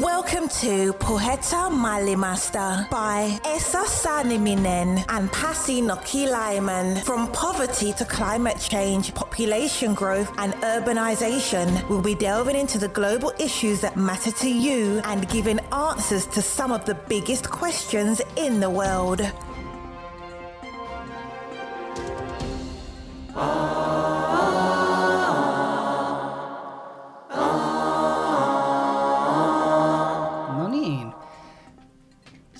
Welcome to Poheta Malimasta by Esa Saniminen and Pasi Nokilaiman. From poverty to climate change, population growth, and urbanization, we'll be delving into the global issues that matter to you and giving answers to some of the biggest questions in the world.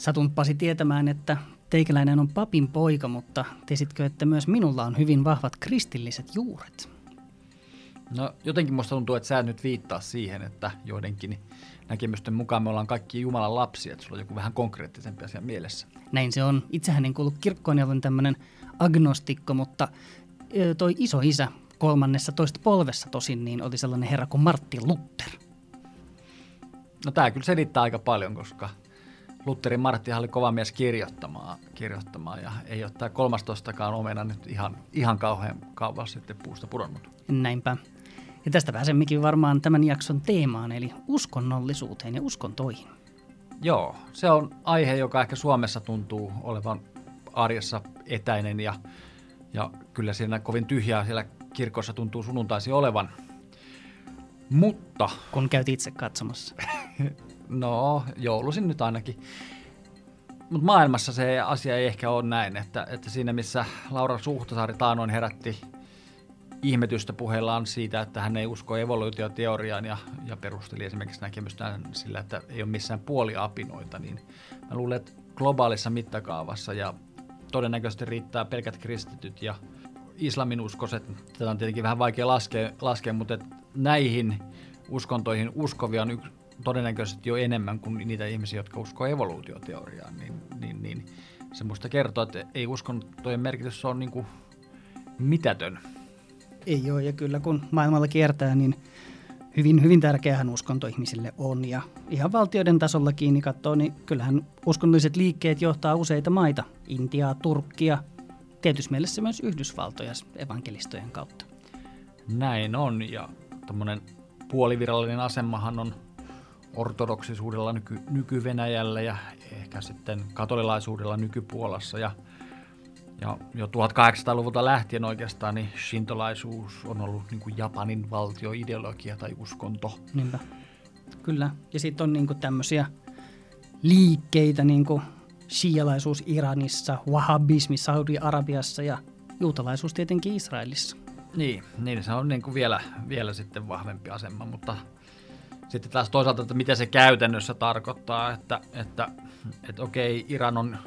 Satun Pasi tietämään, että teikäläinen on papin poika, mutta tiesitkö, että myös minulla on hyvin vahvat kristilliset juuret? No jotenkin musta tuntuu, että sä nyt viittaa siihen, että joidenkin näkemysten mukaan me ollaan kaikki Jumalan lapsia, että sulla on joku vähän konkreettisempi asia mielessä. Näin se on. Itsehän en kuulu kirkkoon ja olen tämmöinen agnostikko, mutta toi iso isä kolmannessa toista polvessa tosin, niin oli sellainen herra kuin Martti Luther. No tää kyllä selittää aika paljon, koska Lutherin Marttihan oli kova mies kirjoittamaan, kirjoittamaan ja ei ole tämä kolmastostakaan omena nyt ihan, ihan kauhean kauan sitten puusta pudonnut. Näinpä. Ja tästä pääsemmekin varmaan tämän jakson teemaan, eli uskonnollisuuteen ja uskontoihin. Joo, se on aihe, joka ehkä Suomessa tuntuu olevan arjessa etäinen ja, ja kyllä siinä kovin tyhjää siellä kirkossa tuntuu sunnuntaisi olevan. Mutta, Kun käyt itse katsomassa. no joulusin nyt ainakin. Mutta maailmassa se asia ei ehkä ole näin, että, että siinä missä Laura Suhtasaari taanoin herätti ihmetystä puheellaan siitä, että hän ei usko evoluutioteoriaan ja, ja perusteli esimerkiksi näkemystään sillä, että ei ole missään puoliapinoita, niin mä luulen, että globaalissa mittakaavassa ja todennäköisesti riittää pelkät kristityt ja islamin uskoset, tätä on tietenkin vähän vaikea laskea, laskea mutta näihin uskontoihin uskovia on yksi, todennäköisesti jo enemmän kuin niitä ihmisiä, jotka uskoo evoluutioteoriaan, niin, niin, niin se musta kertoo, että ei uskontojen merkitys ole niin kuin mitätön. Ei ole, ja kyllä kun maailmalla kiertää, niin hyvin, hyvin tärkeähän uskonto ihmisille on. Ja ihan valtioiden tasolla kiinni katsoo, niin kyllähän uskonnolliset liikkeet johtaa useita maita. Intiaa, Turkkia, tietyssä mielessä myös Yhdysvaltoja evankelistojen kautta. Näin on, ja tämmöinen puolivirallinen asemahan on ortodoksisuudella nyky, nyky-Venäjällä ja ehkä sitten katolilaisuudella nykypuolassa. Ja, ja jo 1800-luvulta lähtien oikeastaan niin shintolaisuus on ollut niin kuin Japanin valtioideologia tai uskonto. Niinpä. Kyllä. Ja sitten on niinku tämmöisiä liikkeitä, niin kuin shialaisuus Iranissa, wahhabismi Saudi-Arabiassa ja juutalaisuus tietenkin Israelissa. Niin, niin se on niin kuin vielä, vielä sitten vahvempi asema, mutta sitten taas toisaalta, että mitä se käytännössä tarkoittaa, että, että, että okei, Iran on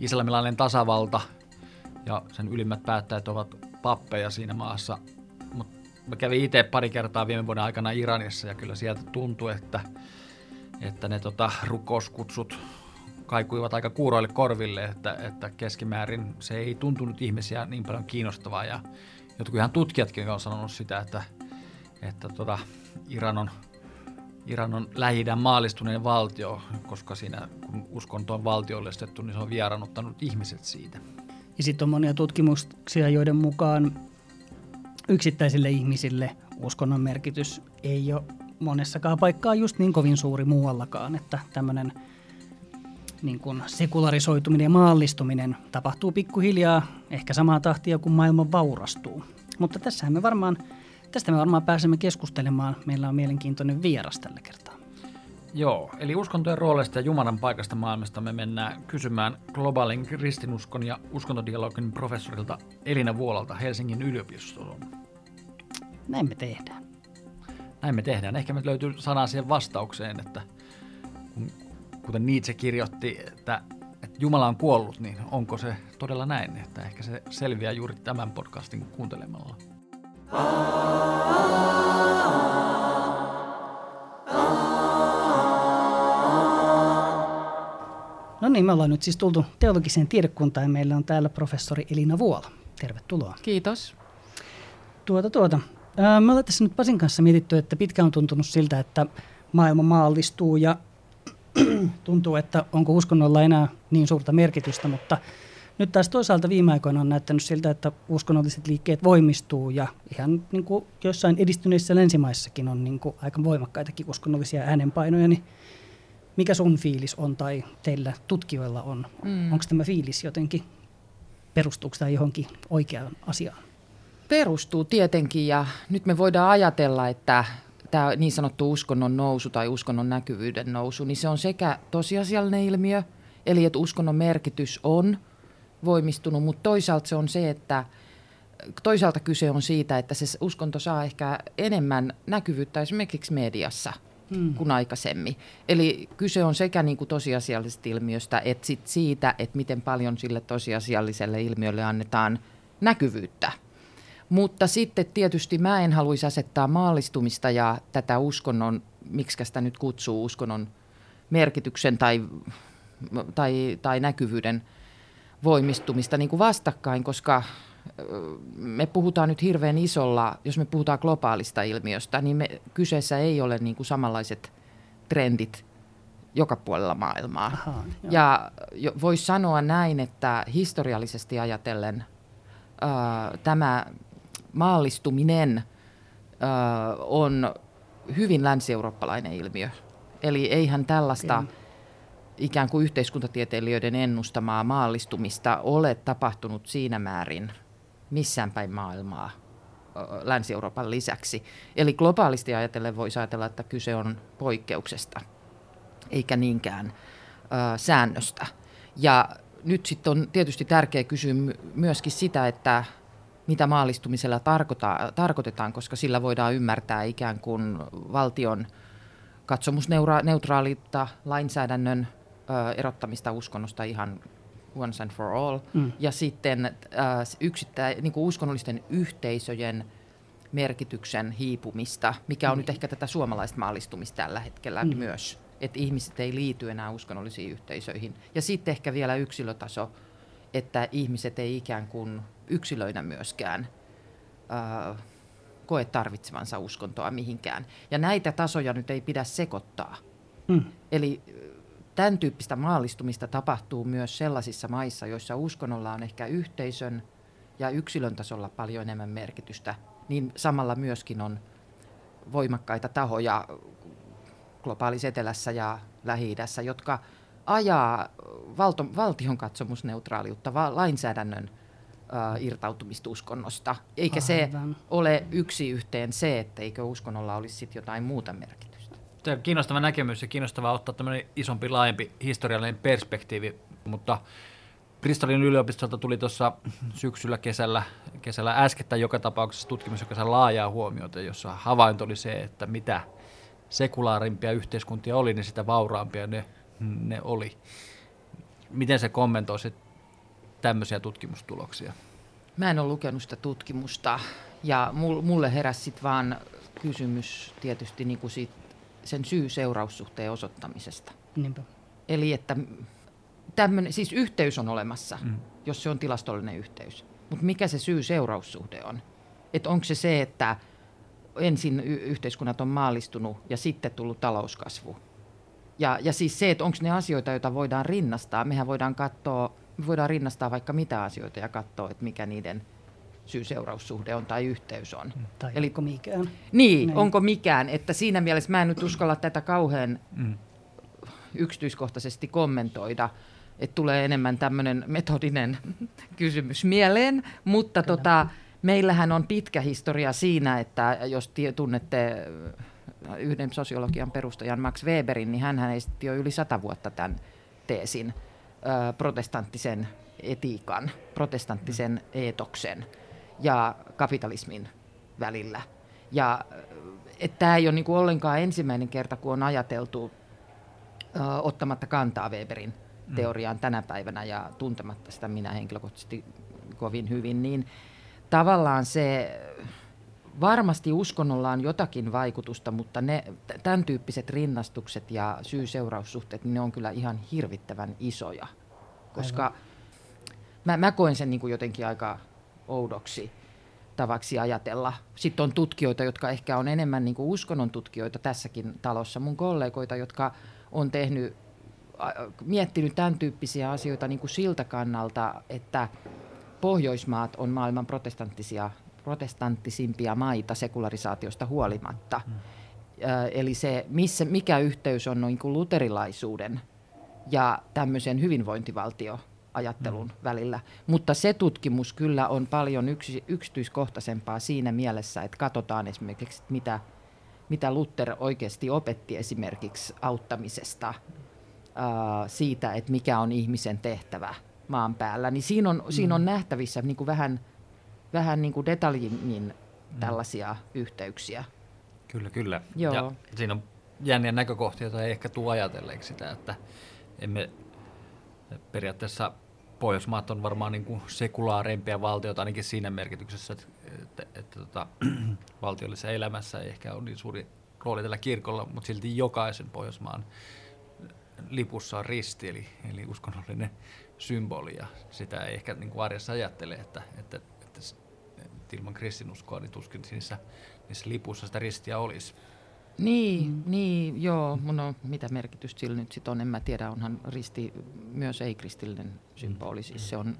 islamilainen tasavalta ja sen ylimmät päättäjät ovat pappeja siinä maassa, mutta mä kävin itse pari kertaa viime vuoden aikana Iranissa ja kyllä sieltä tuntui, että, että ne tota, rukouskutsut kaikuivat aika kuuroille korville, että, että keskimäärin se ei tuntunut ihmisiä niin paljon kiinnostavaa. Ja jotkut ihan tutkijatkin on sanonut sitä, että, että tota, Iran on Iran on lähi maallistuneen valtio, koska siinä kun uskonto on valtiollistettu, niin se on vieraannuttanut ihmiset siitä. Ja sitten on monia tutkimuksia, joiden mukaan yksittäisille ihmisille uskonnon merkitys ei ole monessakaan paikkaa just niin kovin suuri muuallakaan, että tämmöinen niin kuin sekularisoituminen ja maallistuminen tapahtuu pikkuhiljaa, ehkä samaa tahtia kuin maailma vaurastuu. Mutta tässähän me varmaan, tästä me varmaan pääsemme keskustelemaan. Meillä on mielenkiintoinen vieras tällä kertaa. Joo, eli uskontojen roolista ja Jumalan paikasta maailmasta me mennään kysymään globaalin kristinuskon ja uskontodialogin professorilta Elina Vuolalta Helsingin yliopistoon. Näin me tehdään. Näin me tehdään. Ehkä me löytyy sana siihen vastaukseen, että kun, kuten Nietzsche kirjoitti, että, että Jumala on kuollut, niin onko se todella näin? Että ehkä se selviää juuri tämän podcastin kuuntelemalla. No niin, me ollaan nyt siis tultu teologiseen tiedekuntaan ja meillä on täällä professori Elina Vuola. Tervetuloa. Kiitos. Tuota, tuota. Me ollaan tässä nyt Pasin kanssa mietitty, että pitkään on tuntunut siltä, että maailma maallistuu ja tuntuu, että onko uskonnolla enää niin suurta merkitystä, mutta Nyt taas toisaalta viime aikoina on näyttänyt siltä, että uskonnolliset liikkeet voimistuu ja ihan niin kuin jossain edistyneissä länsimaissakin on niin kuin aika voimakkaitakin uskonnollisia äänenpainoja, niin mikä sun fiilis on tai teillä tutkijoilla on? Mm. Onko tämä fiilis jotenkin, perustuuko tämä johonkin oikeaan asiaan? Perustuu tietenkin ja nyt me voidaan ajatella, että tämä niin sanottu uskonnon nousu tai uskonnon näkyvyyden nousu, niin se on sekä tosiasiallinen ilmiö, eli että uskonnon merkitys on voimistunut, mutta toisaalta se on se, että toisaalta kyse on siitä, että se uskonto saa ehkä enemmän näkyvyyttä esimerkiksi mediassa hmm. kuin aikaisemmin. Eli kyse on sekä niin kuin tosiasiallisesta ilmiöstä että sit siitä, että miten paljon sille tosiasialliselle ilmiölle annetaan näkyvyyttä. Mutta sitten tietysti mä en haluaisi asettaa maallistumista ja tätä uskonnon, miksi sitä nyt kutsuu, uskonnon merkityksen tai, tai, tai näkyvyyden voimistumista niin kuin vastakkain, koska me puhutaan nyt hirveän isolla, jos me puhutaan globaalista ilmiöstä, niin me, kyseessä ei ole niin kuin samanlaiset trendit joka puolella maailmaa. Aha, ja voisi sanoa näin, että historiallisesti ajatellen ää, tämä maallistuminen ää, on hyvin länsi-eurooppalainen ilmiö. Eli eihän tällaista okay. Ikään kuin yhteiskuntatieteilijöiden ennustamaa maallistumista ole tapahtunut siinä määrin missään päin maailmaa Länsi-Euroopan lisäksi. Eli globaalisti ajatellen voisi ajatella, että kyse on poikkeuksesta, eikä niinkään ö, säännöstä. Ja nyt sitten on tietysti tärkeä kysyä myöskin sitä, että mitä maallistumisella tarkoitetaan, koska sillä voidaan ymmärtää ikään kuin valtion katsomusneutraaliutta, lainsäädännön erottamista uskonnosta ihan once and for all, mm. ja sitten äh, yksittä, niin kuin uskonnollisten yhteisöjen merkityksen hiipumista, mikä on mm. nyt ehkä tätä suomalaista maallistumista tällä hetkellä mm. myös, että ihmiset ei liity enää uskonnollisiin yhteisöihin. Ja sitten ehkä vielä yksilötaso, että ihmiset ei ikään kuin yksilöinä myöskään äh, koe tarvitsevansa uskontoa mihinkään. Ja näitä tasoja nyt ei pidä sekoittaa. Mm. Eli tämän tyyppistä maallistumista tapahtuu myös sellaisissa maissa, joissa uskonnolla on ehkä yhteisön ja yksilön tasolla paljon enemmän merkitystä, niin samalla myöskin on voimakkaita tahoja globaalis etelässä ja lähi jotka ajaa valto, valtion katsomusneutraaliutta, va, lainsäädännön äh, irtautumista uskonnosta. Eikä Aivan. se ole yksi yhteen se, etteikö uskonnolla olisi sit jotain muuta merkitystä. Tämä on kiinnostava näkemys ja kiinnostavaa ottaa tämmöinen isompi, laajempi historiallinen perspektiivi, mutta Bristolin yliopistolta tuli tuossa syksyllä, kesällä, kesällä äskettäin joka tapauksessa tutkimus, joka saa laajaa huomiota, jossa havainto oli se, että mitä sekulaarimpia yhteiskuntia oli, niin sitä vauraampia ne, ne oli. Miten se kommentoisi tämmöisiä tutkimustuloksia? Mä en ole lukenut sitä tutkimusta ja mulle heräsi sitten vaan kysymys tietysti niin kuin siitä sen syy-seuraussuhteen osoittamisesta. Niinpä. Eli että tämmönen, siis yhteys on olemassa, mm. jos se on tilastollinen yhteys. Mutta mikä se syy-seuraussuhde on? Että onko se se, että ensin y- yhteiskunnat on maallistunut ja sitten tullut talouskasvu? Ja, ja siis se, että onko ne asioita, joita voidaan rinnastaa. Mehän voidaan katsoa, voidaan rinnastaa vaikka mitä asioita ja katsoa, että mikä niiden – syy-seuraussuhde on tai yhteys on. Mm. Tai Eli, onko mikään. Niin, niin, onko mikään. Että siinä mielessä mä en nyt uskalla tätä kauhean mm. yksityiskohtaisesti kommentoida, että tulee enemmän tämmöinen metodinen kysymys mieleen, mutta tota, meillähän on pitkä historia siinä, että jos tunnette yhden sosiologian perustajan Max Weberin, niin hän esitti jo yli sata vuotta tämän teesin protestanttisen etiikan, protestanttisen mm. eetoksen ja kapitalismin välillä. Ja tämä ei ole niinku ollenkaan ensimmäinen kerta, kun on ajateltu ö, ottamatta kantaa Weberin mm. teoriaan tänä päivänä ja tuntematta sitä minä henkilökohtaisesti kovin hyvin, niin tavallaan se varmasti uskonnolla on jotakin vaikutusta, mutta ne tämän tyyppiset rinnastukset ja syy-seuraussuhteet, niin ne on kyllä ihan hirvittävän isoja. Koska mä, mä koen sen niin kuin jotenkin aika oudoksi tavaksi ajatella. Sitten on tutkijoita, jotka ehkä on enemmän niin kuin uskonnon tutkijoita tässäkin talossa. Mun kollegoita, jotka on tehnyt miettinyt tämän tyyppisiä asioita niin kuin siltä kannalta, että Pohjoismaat on maailman protestanttisia, protestanttisimpia maita sekularisaatiosta huolimatta. Mm. Eli se, missä, mikä yhteys on niin kuin luterilaisuuden ja tämmöisen hyvinvointivaltioajattelun mm. välillä. Mutta se tutkimus kyllä on paljon yksi, yksityiskohtaisempaa siinä mielessä, että katsotaan esimerkiksi, mitä, mitä Luther oikeasti opetti esimerkiksi auttamisesta, ää, siitä, että mikä on ihmisen tehtävä maan päällä. Niin siinä on, mm. siinä on nähtävissä niin kuin vähän, vähän niin kuin detaljimmin mm. tällaisia yhteyksiä. Kyllä, kyllä. Joo. Ja siinä on jänniä näkökohtia, joita ei ehkä tule ajatelleeksi sitä, että emme periaatteessa Pohjoismaat on varmaan niin kuin sekulaareimpia valtioita ainakin siinä merkityksessä, että, että, että tota, valtiollisessa elämässä ei ehkä ole niin suuri rooli tällä kirkolla, mutta silti jokaisen Pohjoismaan lipussa on risti, eli, eli uskonnollinen symboli, ja sitä ei ehkä niin kuin arjessa ajattele, että, että, että, että ilman kristinuskoa niin tuskin niissä, niissä lipussa sitä ristiä olisi. Niin, mm. niin joo. No, mitä merkitystä sillä nyt sitten on, en mä tiedä. Onhan risti myös ei-kristillinen symboli. Siis se on,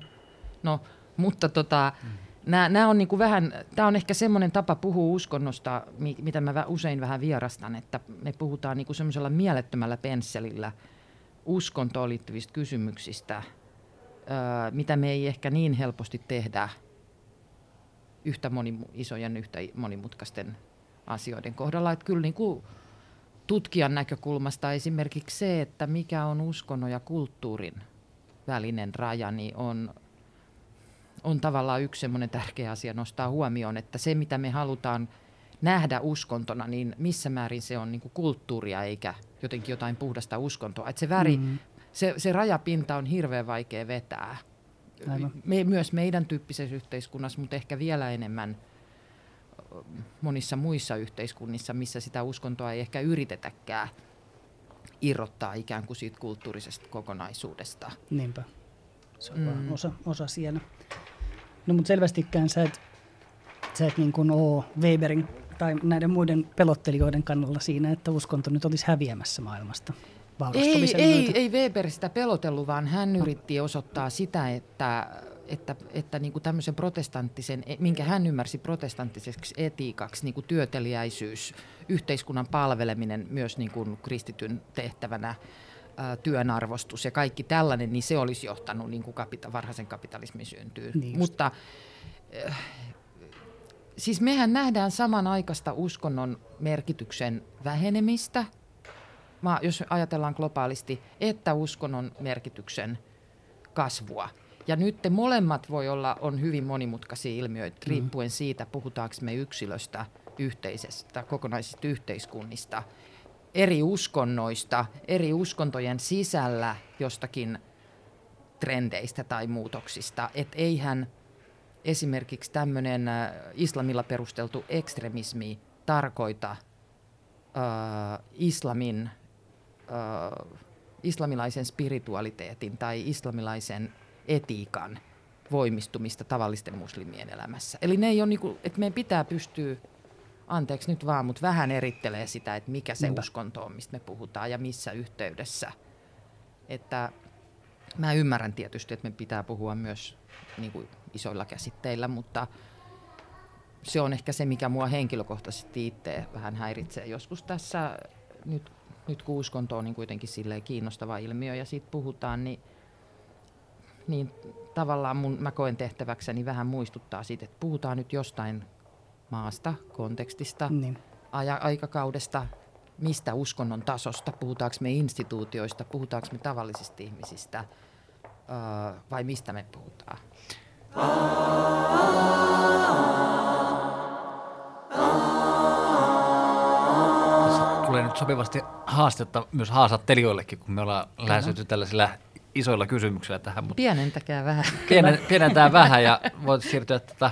no, mutta tota, mm. nämä on niinku vähän, tämä on ehkä semmoinen tapa puhua uskonnosta, mitä mä usein vähän vierastan, että me puhutaan niinku semmoisella mielettömällä pensselillä uskontoon liittyvistä kysymyksistä, öö, mitä me ei ehkä niin helposti tehdä yhtä moni, isojen, yhtä monimutkaisten asioiden kohdalla. Että kyllä niin kuin tutkijan näkökulmasta esimerkiksi se, että mikä on uskonnon ja kulttuurin välinen raja, niin on, on tavallaan yksi semmoinen tärkeä asia nostaa huomioon, että se mitä me halutaan nähdä uskontona, niin missä määrin se on niin kuin kulttuuria eikä jotenkin jotain puhdasta uskontoa. Että se, väri, mm. se, se rajapinta on hirveän vaikea vetää. Me, myös meidän tyyppisessä yhteiskunnassa, mutta ehkä vielä enemmän – monissa muissa yhteiskunnissa, missä sitä uskontoa ei ehkä yritetäkään irrottaa ikään kuin siitä kulttuurisesta kokonaisuudesta. Niinpä. Se on mm. vaan osa, osa siellä. No mutta selvästikään sä et, sä et niin kuin ole Weberin tai näiden muiden pelottelijoiden kannalla siinä, että uskonto nyt olisi häviämässä maailmasta. Ei, ei, ei Weber sitä pelotellut, vaan hän yritti osoittaa sitä, että että, että niin kuin tämmöisen protestanttisen, minkä hän ymmärsi protestanttiseksi etiikaksi, niin kuin työteliäisyys, yhteiskunnan palveleminen myös niin kuin kristityn tehtävänä, ää, työn arvostus ja kaikki tällainen, niin se olisi johtanut niin kuin kapita- varhaisen kapitalismin syntyyn. Niin Mutta äh, siis mehän nähdään samanaikaista uskonnon merkityksen vähenemistä, jos ajatellaan globaalisti, että uskonnon merkityksen kasvua. Ja nyt te molemmat voi olla, on hyvin monimutkaisia ilmiöitä, mm. riippuen siitä, puhutaanko me yksilöstä, yhteisestä, kokonaisista yhteiskunnista, eri uskonnoista, eri uskontojen sisällä jostakin trendeistä tai muutoksista. Että eihän esimerkiksi tämmöinen äh, islamilla perusteltu ekstremismi tarkoita äh, islamin, äh, islamilaisen spiritualiteetin tai islamilaisen etiikan voimistumista tavallisten muslimien elämässä. Eli ne ei ole niinku, että meidän pitää pystyä, anteeksi nyt vaan, mutta vähän erittelee sitä, että mikä se Niinpä. uskonto on, mistä me puhutaan ja missä yhteydessä. Että mä ymmärrän tietysti, että me pitää puhua myös niin kuin isoilla käsitteillä, mutta se on ehkä se, mikä mua henkilökohtaisesti itse vähän häiritsee joskus tässä, nyt, nyt kun uskonto on niin kuitenkin kiinnostava ilmiö ja siitä puhutaan, niin – niin tavallaan mun, mä koen tehtäväkseni vähän muistuttaa siitä, että puhutaan nyt jostain maasta, kontekstista, niin. aja, aikakaudesta, mistä uskonnon tasosta, puhutaanko me instituutioista, puhutaanko me tavallisista ihmisistä öö, vai mistä me puhutaan. tulee nyt sopivasti haastetta myös haastattelijoillekin, kun me ollaan lähestytty tällaisilla isoilla kysymyksillä tähän. Mutta Pienentäkää vähän. Pienen, pienentää vähän ja voit siirtyä tätä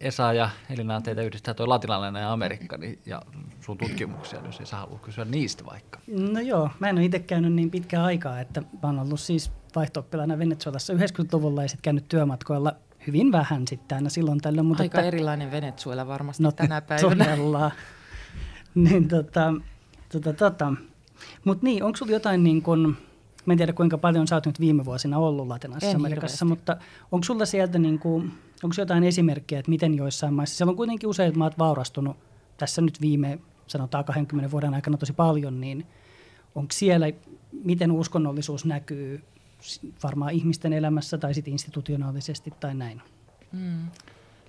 Esa ja Elina teitä yhdistää tuo latinalainen ja Amerikka niin, ja sun tutkimuksia, jos ei saa halua kysyä niistä vaikka. No joo, mä en ole itse käynyt niin pitkää aikaa, että mä oon ollut siis vaihto Venezuelassa 90-luvulla ja sitten käynyt työmatkoilla hyvin vähän sitten aina silloin tällöin. Mutta Aika että, erilainen Venezuela varmasti no, tänä päivänä. Todella. niin tota, tota, tota. Mutta niin, onko sulla jotain niin kun, Mä en tiedä kuinka paljon sä oot nyt viime vuosina ollut Latinalaisessa Amerikassa, mutta onko sulla sieltä niin kuin, onko jotain esimerkkejä, että miten joissain maissa, siellä on kuitenkin useat maat vaurastunut tässä nyt viime, sanotaan 20 vuoden aikana tosi paljon, niin onko siellä, miten uskonnollisuus näkyy varmaan ihmisten elämässä tai sitten institutionaalisesti tai näin? Hmm.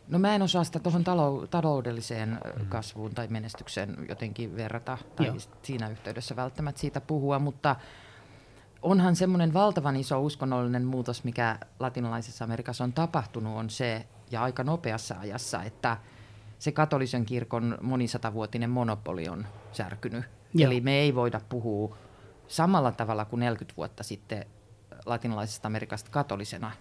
No mä en osaa sitä tuohon taloudelliseen mm. kasvuun tai menestykseen jotenkin verrata tai Joo. siinä yhteydessä välttämättä siitä puhua, mutta onhan semmoinen valtavan iso uskonnollinen muutos, mikä latinalaisessa Amerikassa on tapahtunut, on se, ja aika nopeassa ajassa, että se katolisen kirkon monisatavuotinen monopoli on särkynyt. Joo. Eli me ei voida puhua samalla tavalla kuin 40 vuotta sitten latinalaisesta Amerikasta katolisena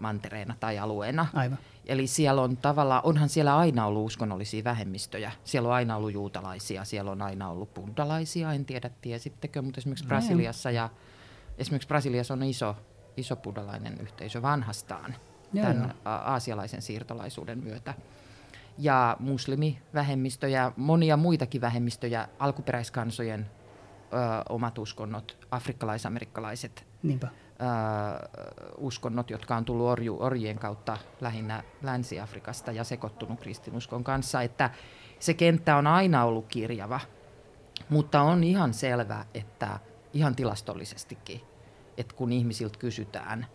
mantereena tai alueena. Aivan. Eli siellä on tavallaan, onhan siellä aina ollut uskonnollisia vähemmistöjä. Siellä on aina ollut juutalaisia, siellä on aina ollut buddalaisia, en tiedä tiesittekö, mutta esimerkiksi Brasiliassa ja esimerkiksi Brasiliassa on iso, iso buddalainen yhteisö vanhastaan Joo, tämän aasialaisen siirtolaisuuden myötä. Ja muslimivähemmistöjä, monia muitakin vähemmistöjä, alkuperäiskansojen ö, omat uskonnot, afrikkalaisamerikkalaiset Niinpä uskonnot, jotka on tullut orju, orjien kautta lähinnä Länsi-Afrikasta ja sekoittunut kristinuskon kanssa, että se kenttä on aina ollut kirjava, mutta on ihan selvä, että ihan tilastollisestikin, että kun ihmisiltä kysytään,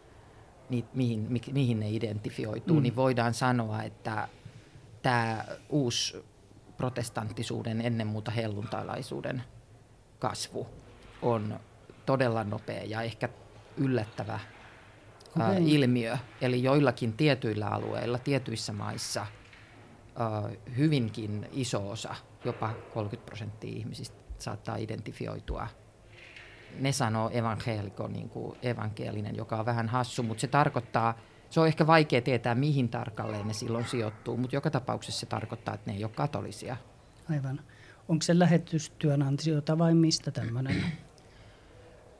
niin mihin, mi, mihin ne identifioituu, mm. niin voidaan sanoa, että tämä uusi protestanttisuuden, ennen muuta helluntalaisuuden kasvu on todella nopea ja ehkä yllättävä okay. ää, ilmiö. Eli joillakin tietyillä alueilla, tietyissä maissa ää, hyvinkin iso osa, jopa 30 prosenttia ihmisistä saattaa identifioitua. Ne sanoo evankeliko, niin kuin evankelinen, joka on vähän hassu, mutta se tarkoittaa, se on ehkä vaikea tietää, mihin tarkalleen ne silloin sijoittuu, mutta joka tapauksessa se tarkoittaa, että ne ei ole katolisia. Aivan. Onko se lähetystyön ansiota vai mistä tämmöinen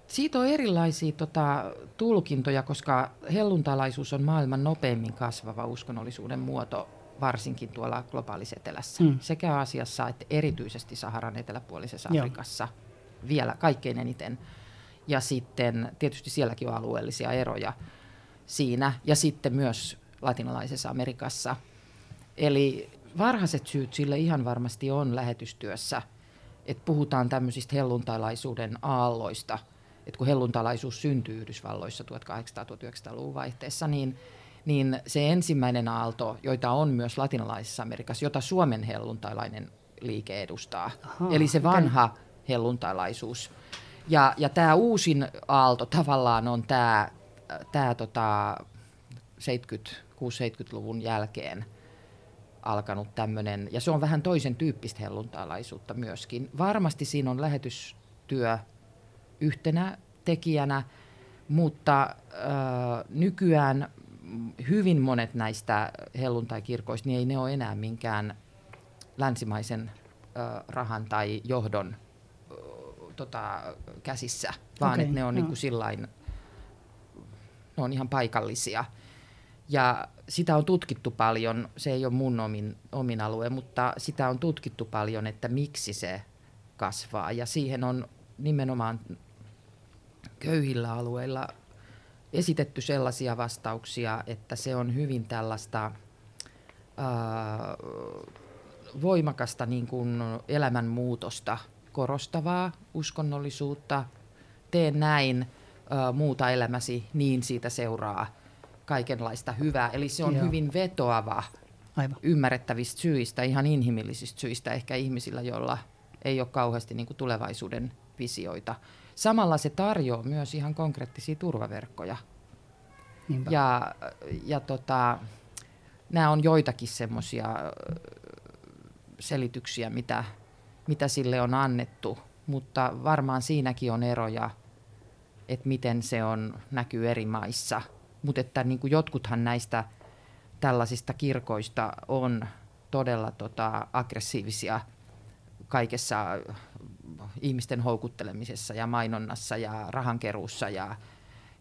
siitä on erilaisia tota, tulkintoja, koska helluntalaisuus on maailman nopeimmin kasvava uskonnollisuuden muoto, varsinkin tuolla globaalisetelässä. Mm. Sekä Aasiassa että erityisesti Saharan eteläpuolisessa Joo. Afrikassa vielä kaikkein eniten. Ja sitten tietysti sielläkin on alueellisia eroja siinä. Ja sitten myös latinalaisessa Amerikassa. Eli varhaiset syyt sille ihan varmasti on lähetystyössä, että puhutaan tämmöisistä helluntalaisuuden aalloista – että kun helluntalaisuus syntyi Yhdysvalloissa 1800-1900-luvun vaihteessa, niin, niin se ensimmäinen aalto, joita on myös latinalaisessa Amerikassa, jota Suomen helluntalainen liike edustaa, Aha, eli se vanha okay. Helluntalaisuus. Ja, ja tämä uusin aalto tavallaan on tämä tää tota 70-60-70-luvun jälkeen alkanut tämmöinen, ja se on vähän toisen tyyppistä helluntalaisuutta myöskin. Varmasti siinä on lähetystyö yhtenä tekijänä, mutta äh, nykyään hyvin monet näistä helluntai-kirkoista, niin ei ne ole enää minkään länsimaisen äh, rahan tai johdon tota, käsissä, vaan okay, että ne on no. niin sillain, ne on ihan paikallisia. Ja sitä on tutkittu paljon, se ei ole mun omin, omin alue, mutta sitä on tutkittu paljon, että miksi se kasvaa. Ja siihen on nimenomaan köyhillä alueilla esitetty sellaisia vastauksia, että se on hyvin tällaista ää, voimakasta niin kuin elämänmuutosta korostavaa uskonnollisuutta. Tee näin, ää, muuta elämäsi, niin siitä seuraa kaikenlaista hyvää. Eli se on Joo. hyvin vetoava Aivan. ymmärrettävistä syistä, ihan inhimillisistä syistä ehkä ihmisillä, joilla ei ole kauheasti niin kuin tulevaisuuden visioita. Samalla se tarjoaa myös ihan konkreettisia turvaverkkoja. Niinpä. Ja, ja tota, nämä on joitakin semmoisia selityksiä, mitä, mitä sille on annettu, mutta varmaan siinäkin on eroja, että miten se on, näkyy eri maissa. Mutta että niin kuin jotkuthan näistä tällaisista kirkoista on todella tota, aggressiivisia kaikessa ihmisten houkuttelemisessa ja mainonnassa ja rahankeruussa ja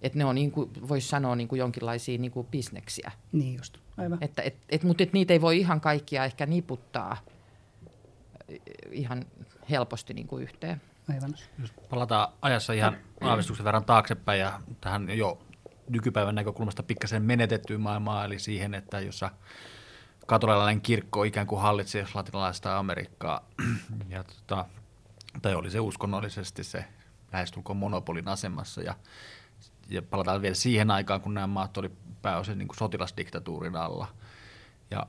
että ne on niin kuin, voisi sanoa niin kuin jonkinlaisia niin kuin bisneksiä. Niin just, aivan. Että, et, et, mutta et niitä ei voi ihan kaikkia ehkä niputtaa ihan helposti niin kuin yhteen. Aivan. Jos palataan ajassa ihan aavistuksen verran taaksepäin ja tähän jo nykypäivän näkökulmasta pikkasen menetettyyn maailmaan, eli siihen, että jossa katolilainen kirkko ikään kuin hallitsi latinalaista Amerikkaa, ja tota, tai oli se uskonnollisesti se lähestulkoon monopolin asemassa, ja, ja palataan vielä siihen aikaan, kun nämä maat oli pääosin niin kuin sotilasdiktatuurin alla, ja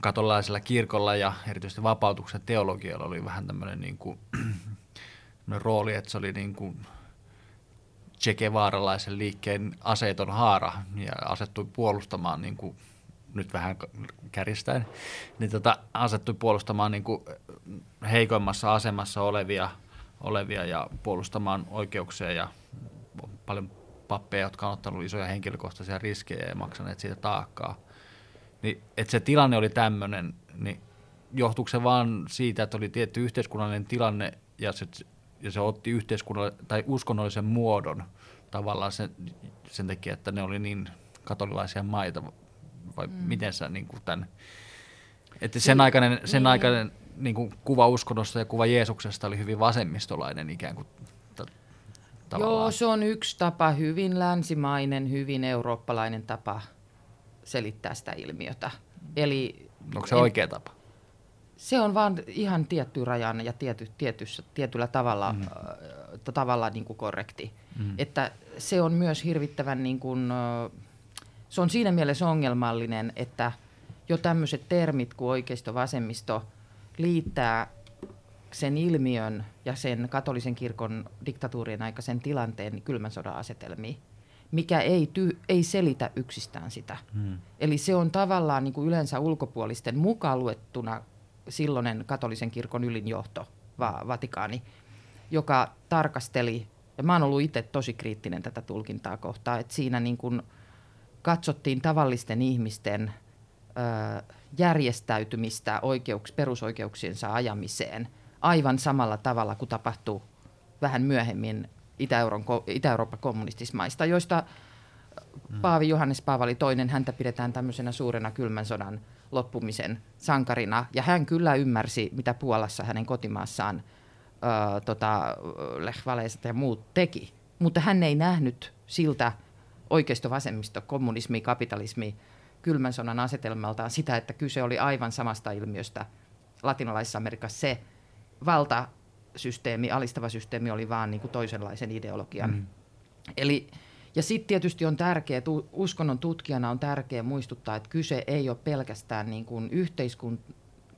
katolaisella kirkolla ja erityisesti vapautuksen teologialla oli vähän tämmöinen niin kuin, rooli, että se oli niin kuin Che Guevaralaisen liikkeen aseeton haara ja asettui puolustamaan niin kuin, nyt vähän kärjistäen, niin tota, asettui puolustamaan niin kuin heikoimmassa asemassa olevia, olevia ja puolustamaan oikeuksia ja paljon pappeja, jotka on ottanut isoja henkilökohtaisia riskejä ja maksaneet siitä taakkaa. Niin, että se tilanne oli tämmöinen, niin johtuuko se vaan siitä, että oli tietty yhteiskunnallinen tilanne ja se, ja se otti yhteiskunnallisen tai uskonnollisen muodon tavallaan sen, sen takia, että ne oli niin katolilaisia maita, vai mm. miten sä niin kuin tämän, että sen aikainen, sen niin. aikainen niin kuin kuva uskonnosta ja kuva Jeesuksesta oli hyvin vasemmistolainen ikään kuin Joo, se on yksi tapa, hyvin länsimainen, hyvin eurooppalainen tapa selittää sitä ilmiötä. Eli, Onko se en, oikea tapa? Se on vaan ihan tietty rajan ja tiety, tietyssä, tietyllä tavalla, mm. äh, tavalla niin kuin korrekti. Mm. Että se on myös hirvittävän, niin kuin, äh, se on siinä mielessä ongelmallinen, että jo tämmöiset termit kuin oikeisto-vasemmisto liittää sen ilmiön ja sen katolisen kirkon diktatuurien aikaisen tilanteen kylmän sodan asetelmiin, mikä ei, ty, ei selitä yksistään sitä. Hmm. Eli se on tavallaan niin kuin yleensä ulkopuolisten mukaan luettuna silloinen katolisen kirkon ylinjohto, va- Vatikaani, joka tarkasteli, ja mä oon ollut itse tosi kriittinen tätä tulkintaa kohtaa, että siinä niin kuin katsottiin tavallisten ihmisten ö, järjestäytymistä oikeuks, perusoikeuksiensa ajamiseen aivan samalla tavalla kuin tapahtuu vähän myöhemmin Itä-Euroopan kommunistismaista, joista mm. Paavi Johannes Paavali toinen, häntä pidetään tämmöisenä suurena kylmän sodan loppumisen sankarina. Ja hän kyllä ymmärsi, mitä Puolassa hänen kotimaassaan ö, tota, Lech ja muut teki. Mutta hän ei nähnyt siltä oikeisto-vasemmisto, kommunismi, kapitalismi, kylmän sodan asetelmaltaan sitä, että kyse oli aivan samasta ilmiöstä latinalaisessa Amerikassa. Se valtasysteemi, alistava systeemi oli vaan niin kuin toisenlaisen ideologian. Mm. Eli ja sitten tietysti on tärkeää, uskonnon tutkijana on tärkeää muistuttaa, että kyse ei ole pelkästään niin kuin yhteiskun,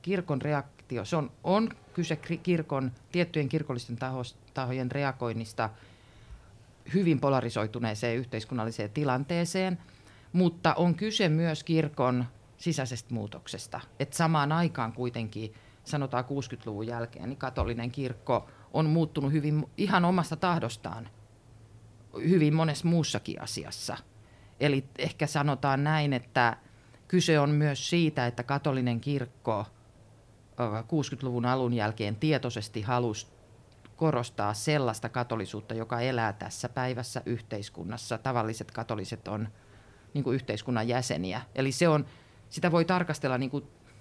kirkon reaktio. Se on, on kyse kirkon, tiettyjen kirkollisten tahojen reagoinnista hyvin polarisoituneeseen yhteiskunnalliseen tilanteeseen, mutta on kyse myös kirkon sisäisestä muutoksesta. Että samaan aikaan kuitenkin, sanotaan 60-luvun jälkeen, niin katolinen kirkko on muuttunut hyvin ihan omasta tahdostaan hyvin monessa muussakin asiassa. Eli ehkä sanotaan näin, että kyse on myös siitä, että katolinen kirkko 60-luvun alun jälkeen tietoisesti halusi korostaa sellaista katolisuutta, joka elää tässä päivässä yhteiskunnassa. Tavalliset katoliset on niin yhteiskunnan jäseniä. Eli se on, sitä voi tarkastella niin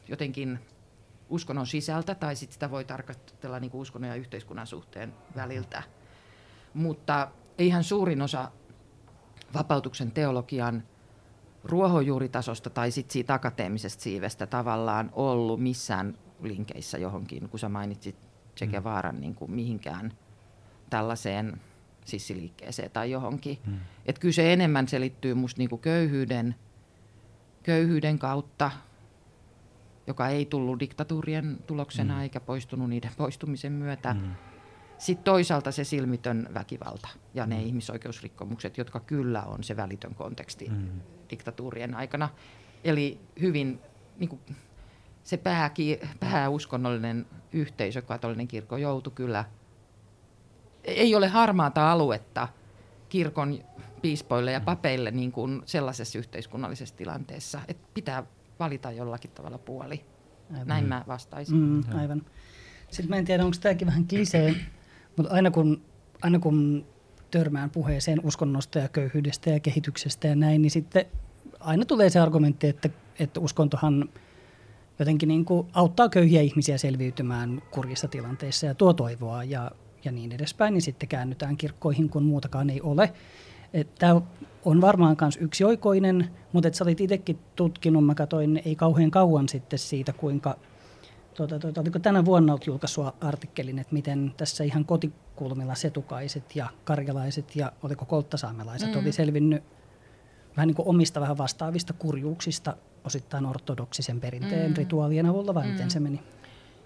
jotenkin uskonnon sisältä tai sit sitä voi tarkastella niin kuin uskonnon ja yhteiskunnan suhteen väliltä. Mutta eihän suurin osa vapautuksen teologian ruohonjuuritasosta tai sit siitä akateemisesta siivestä tavallaan ollut missään linkeissä johonkin, kun sä mainitsit Che mm. Guevaran niin kuin mihinkään tällaiseen sissiliikkeeseen tai johonkin. Hmm. Että kyse enemmän selittyy musta niin kuin köyhyyden, köyhyyden kautta, joka ei tullut diktatuurien tuloksena hmm. eikä poistunut niiden poistumisen myötä. Hmm sitten toisaalta se silmitön väkivalta ja ne mm. ihmisoikeusrikkomukset, jotka kyllä on se välitön konteksti mm. diktatuurien aikana. Eli hyvin niin kuin, se pääki, pääuskonnollinen yhteisö, katolinen kirkko, joutui kyllä, ei ole harmaata aluetta kirkon piispoille ja mm. papeille niin kuin sellaisessa yhteiskunnallisessa tilanteessa, että pitää valita jollakin tavalla puoli. Aivan. Näin mä vastaisin. Mm, aivan. Sitten mä en tiedä, onko tämäkin vähän klisee, mutta aina kun, aina kun törmään puheeseen uskonnosta ja köyhyydestä ja kehityksestä ja näin, niin sitten aina tulee se argumentti, että, että uskontohan jotenkin niin kuin auttaa köyhiä ihmisiä selviytymään kurjissa tilanteissa ja tuo toivoa. Ja, ja niin edespäin, niin sitten käännytään kirkkoihin, kun muutakaan ei ole. Tämä on varmaan myös yksioikoinen, mutta et sä olit itsekin tutkinut, mä katsoin ei kauhean kauan sitten siitä, kuinka tuota, tuota, oliko tänä vuonna olet julkaissut artikkelin, että miten tässä ihan kotikulmilla setukaiset ja karjalaiset ja oliko kolttasaamelaiset mm. oli selvinnyt vähän niin kuin omista vähän vastaavista kurjuuksista osittain ortodoksisen perinteen mm. rituaalien avulla, vai mm. miten se meni?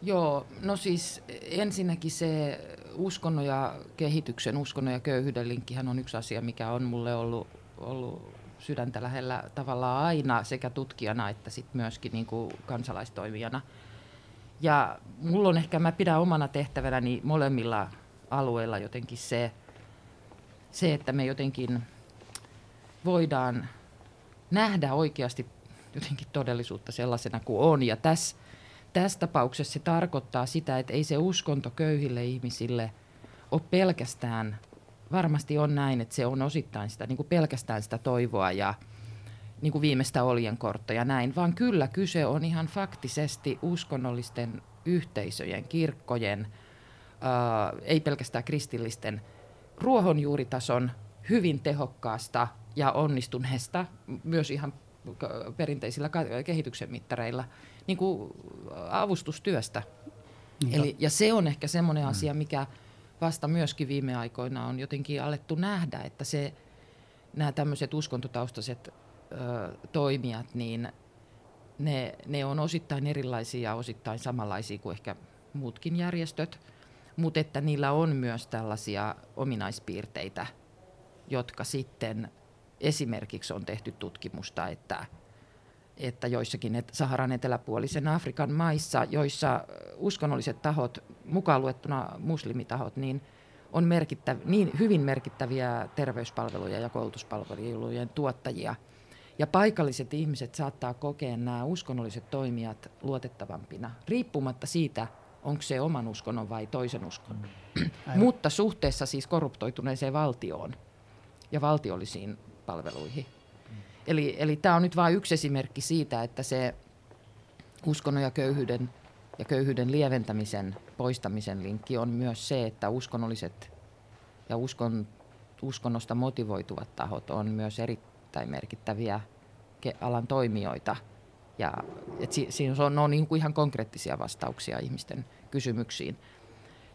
Joo, no siis ensinnäkin se uskonnon ja kehityksen, uskonnon ja köyhyyden linkkihän on yksi asia, mikä on mulle ollut, ollut sydäntä lähellä tavallaan aina sekä tutkijana että sit myöskin niin kuin kansalaistoimijana. Ja mulla on ehkä, mä pidän omana tehtävänäni molemmilla alueilla jotenkin se, se, että me jotenkin voidaan nähdä oikeasti jotenkin todellisuutta sellaisena kuin on. Ja tässä, tässä tapauksessa se tarkoittaa sitä, että ei se uskonto köyhille ihmisille ole pelkästään, varmasti on näin, että se on osittain sitä, niin kuin pelkästään sitä toivoa ja niin kuin viimeistä oljenkortta ja näin, vaan kyllä kyse on ihan faktisesti uskonnollisten yhteisöjen, kirkkojen, ää, ei pelkästään kristillisten, ruohonjuuritason hyvin tehokkaasta ja onnistuneesta, myös ihan perinteisillä kehityksen mittareilla, niin kuin avustustyöstä. Eli, ja se on ehkä semmoinen mm. asia, mikä vasta myöskin viime aikoina on jotenkin alettu nähdä, että se, nämä tämmöiset uskontotaustaiset ö, toimijat, niin ne, ne on osittain erilaisia ja osittain samanlaisia kuin ehkä muutkin järjestöt, mutta että niillä on myös tällaisia ominaispiirteitä, jotka sitten esimerkiksi on tehty tutkimusta, että, että joissakin Saharan eteläpuolisen Afrikan maissa, joissa uskonnolliset tahot, mukaan luettuna muslimitahot, niin on merkittäv- niin hyvin merkittäviä terveyspalveluja ja koulutuspalvelujen tuottajia. Ja paikalliset ihmiset saattaa kokea nämä uskonnolliset toimijat luotettavampina, riippumatta siitä, onko se oman uskonnon vai toisen uskonnon. Mm. Mutta suhteessa siis korruptoituneeseen valtioon ja valtiollisiin palveluihin. Eli, eli tämä on nyt vain yksi esimerkki siitä, että se uskonnon ja köyhyyden ja köyhyyden lieventämisen poistamisen linkki on myös se, että uskonnolliset ja uskon, uskonnosta motivoituvat tahot on myös erittäin merkittäviä alan toimijoita. Ja et si, siinä on, on niin kuin ihan konkreettisia vastauksia ihmisten kysymyksiin.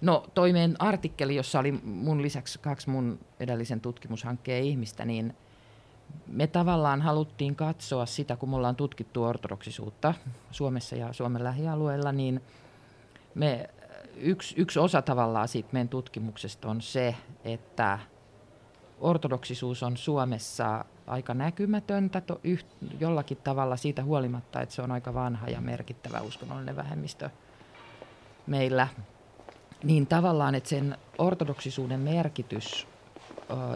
No toimeen artikkeli, jossa oli mun lisäksi kaksi mun edellisen tutkimushankkeen ihmistä, niin me tavallaan haluttiin katsoa sitä, kun me ollaan tutkittu ortodoksisuutta Suomessa ja Suomen lähialueilla, niin me, yksi, yksi osa tavallaan siitä meidän tutkimuksesta on se, että ortodoksisuus on Suomessa aika näkymätöntä to, yht, jollakin tavalla siitä huolimatta, että se on aika vanha ja merkittävä uskonnollinen vähemmistö meillä. Niin tavallaan, että sen ortodoksisuuden merkitys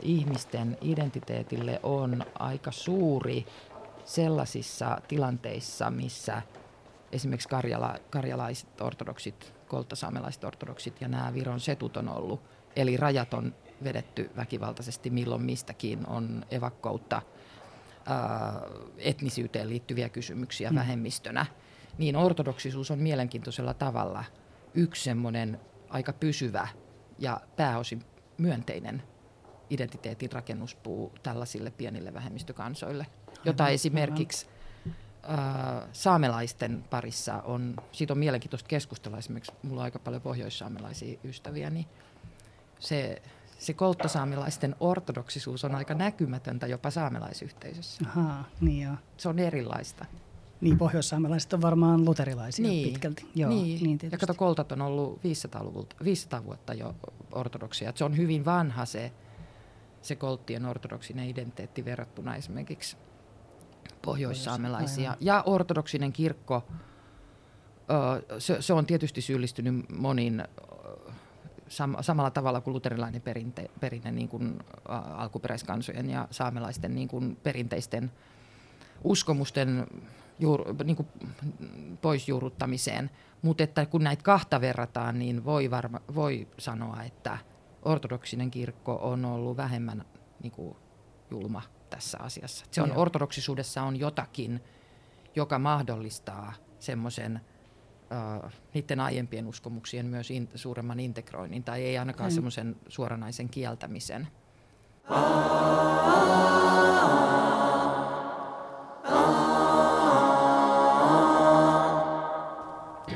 ihmisten identiteetille on aika suuri sellaisissa tilanteissa, missä esimerkiksi karjala, karjalaiset ortodoksit, kolttasaamelaiset ortodoksit ja nämä Viron setut on ollut. Eli rajat on vedetty väkivaltaisesti milloin mistäkin, on evakkoutta, etnisyyteen liittyviä kysymyksiä mm. vähemmistönä. Niin ortodoksisuus on mielenkiintoisella tavalla yksi semmoinen aika pysyvä ja pääosin myönteinen identiteetin rakennuspuu tällaisille pienille vähemmistökansoille, jota esimerkiksi äh, saamelaisten parissa on, siitä on mielenkiintoista keskustella, esimerkiksi mulla on aika paljon pohjoissaamelaisia ystäviä, niin se, se kolttasaamelaisten ortodoksisuus on aika näkymätöntä jopa saamelaisyhteisössä. Aha, niin joo. Se on erilaista. Niin, pohjoissaamelaiset on varmaan luterilaisia niin, pitkälti. Joo, niin. niin ja kato, koltat on ollut 500, 500 vuotta jo ortodoksia. Se on hyvin vanha se se kolttien ortodoksinen identiteetti verrattuna esimerkiksi pohjoissaamelaisia. Ja ortodoksinen kirkko, se, se on tietysti syyllistynyt moniin samalla tavalla kuin luterilainen perinte, perinne niin kuin alkuperäiskansojen ja saamelaisten niin kuin perinteisten uskomusten juur, niin kuin poisjuuruttamiseen. Mutta että kun näitä kahta verrataan, niin voi, varma, voi sanoa, että – ortodoksinen kirkko on ollut vähemmän niin kuin, julma tässä asiassa. Se on, ortodoksisuudessa on jotakin, joka mahdollistaa semmoisen äh, niiden aiempien uskomuksien myös in, suuremman integroinnin tai ei ainakaan mm. semmoisen suoranaisen kieltämisen.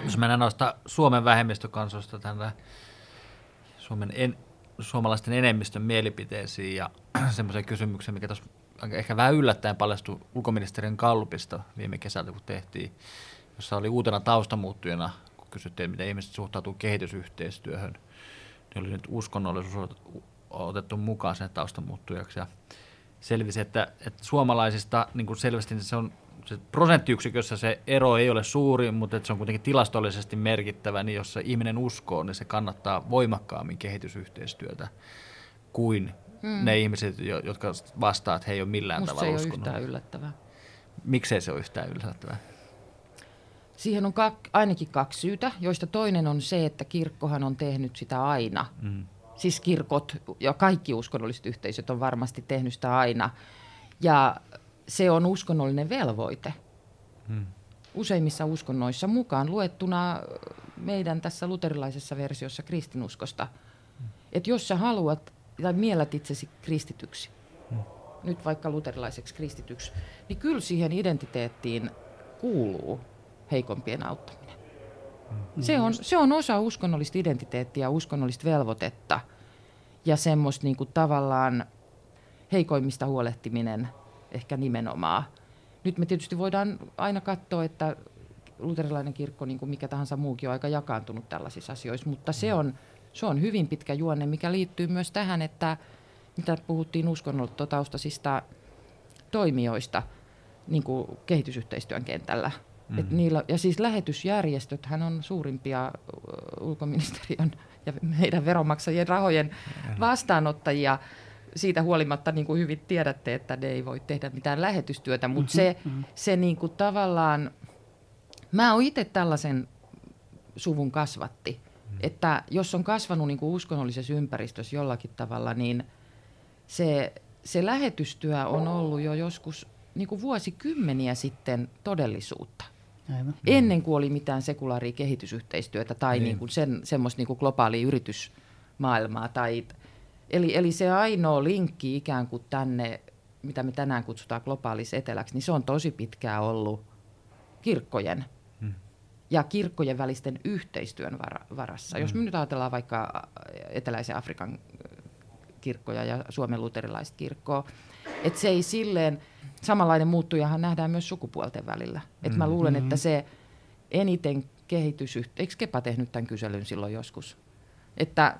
Jos mennään noista Suomen vähemmistökansoista tänne Suomen en, suomalaisten enemmistön mielipiteisiin ja semmoisen kysymyksen, mikä tuossa ehkä vähän yllättäen paljastui ulkoministeriön kallupista viime kesältä, kun tehtiin, jossa oli uutena taustamuuttujana, kun kysyttiin, miten ihmiset suhtautuu kehitysyhteistyöhön, niin oli nyt uskonnollisuus otettu mukaan sen taustamuuttujaksi. Ja selvisi, että, että suomalaisista niin kuin selvästi se on se prosenttiyksikössä se ero ei ole suuri, mutta että se on kuitenkin tilastollisesti merkittävä, niin jos se ihminen uskoo, niin se kannattaa voimakkaammin kehitysyhteistyötä kuin hmm. ne ihmiset, jotka vastaa, että he ei ole millään Musta tavalla se ei ole yhtään yllättävää. Miksei se ole yhtään yllättävää? Siihen on kak, ainakin kaksi syytä, joista toinen on se, että kirkkohan on tehnyt sitä aina. Hmm. Siis kirkot ja kaikki uskonnolliset yhteisöt on varmasti tehnyt sitä aina. Ja se on uskonnollinen velvoite. Hmm. Useimmissa uskonnoissa mukaan luettuna meidän tässä luterilaisessa versiossa kristinuskosta. Hmm. Että jos sä haluat tai miellät itsesi kristityksi, hmm. nyt vaikka luterilaiseksi kristityksi, niin kyllä siihen identiteettiin kuuluu heikompien auttaminen. Hmm. Se, on, se on osa uskonnollista identiteettiä, uskonnollista velvoitetta ja semmoista niin kuin tavallaan heikoimmista huolehtiminen – ehkä nimenomaan. Nyt me tietysti voidaan aina katsoa, että luterilainen kirkko, niin kuin mikä tahansa muukin, on aika jakaantunut tällaisissa asioissa, mutta se on, se on hyvin pitkä juonne, mikä liittyy myös tähän, että mitä puhuttiin uskonnollisista toimijoista niin kuin kehitysyhteistyön kentällä. Mm. Et niillä, ja siis lähetysjärjestöt hän on suurimpia ulkoministeriön ja meidän veronmaksajien rahojen vastaanottajia siitä huolimatta niin kuin hyvin tiedätte, että ne ei voi tehdä mitään lähetystyötä, mutta mm-hmm, se, mm-hmm. se niin kuin tavallaan, mä oon itse tällaisen suvun kasvatti, mm-hmm. että jos on kasvanut niin kuin uskonnollisessa ympäristössä jollakin tavalla, niin se, se lähetystyö on ollut jo joskus niin kuin vuosikymmeniä sitten todellisuutta. Aivan. Ennen kuin oli mitään sekulaaria kehitysyhteistyötä tai niin. Niin kuin sen, semmoista niin kuin globaalia yritysmaailmaa tai Eli, eli se ainoa linkki ikään kuin tänne, mitä me tänään kutsutaan globaalis eteläksi, niin se on tosi pitkään ollut kirkkojen hmm. ja kirkkojen välisten yhteistyön var- varassa. Hmm. Jos me nyt ajatellaan vaikka Eteläisen Afrikan kirkkoja ja Suomen luterilaista kirkkoa, että se ei silleen, samanlainen muuttujahan nähdään myös sukupuolten välillä. Et mä luulen, että se eniten kehitys, eikö Kepa tehnyt tämän kyselyn silloin joskus? Että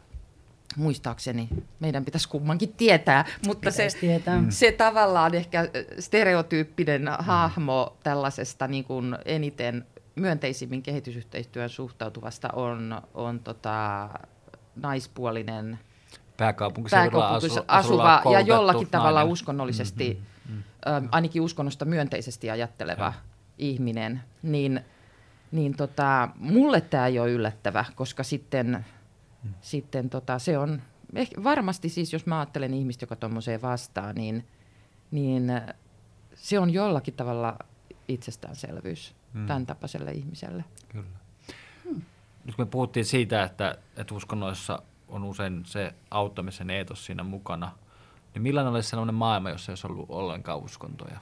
muistaakseni meidän pitäisi kummankin tietää, mutta se, tietää. se tavallaan ehkä stereotyyppinen mm. hahmo tällaisesta niin kuin eniten myönteisimmin kehitysyhteistyön suhtautuvasta on, on tota, naispuolinen pääkaupunkiseudulla asu, asuva ja jollakin nainen. tavalla uskonnollisesti, mm, mm, mm. ainakin uskonnosta myönteisesti ajatteleva ja. ihminen, niin, niin tota, mulle tämä ei ole yllättävä, koska sitten – Mm. Sitten tota, se on ehkä, varmasti siis, jos mä ajattelen ihmistä, joka tuommoiseen vastaa, niin, niin äh, se on jollakin tavalla itsestäänselvyys mm. tämän tapaiselle ihmiselle. Kyllä. Hmm. Nyt kun me puhuttiin siitä, että, että uskonnoissa on usein se auttamisen eetos siinä mukana, niin millainen olisi sellainen maailma, jossa ei olisi ollut ollenkaan uskontoja?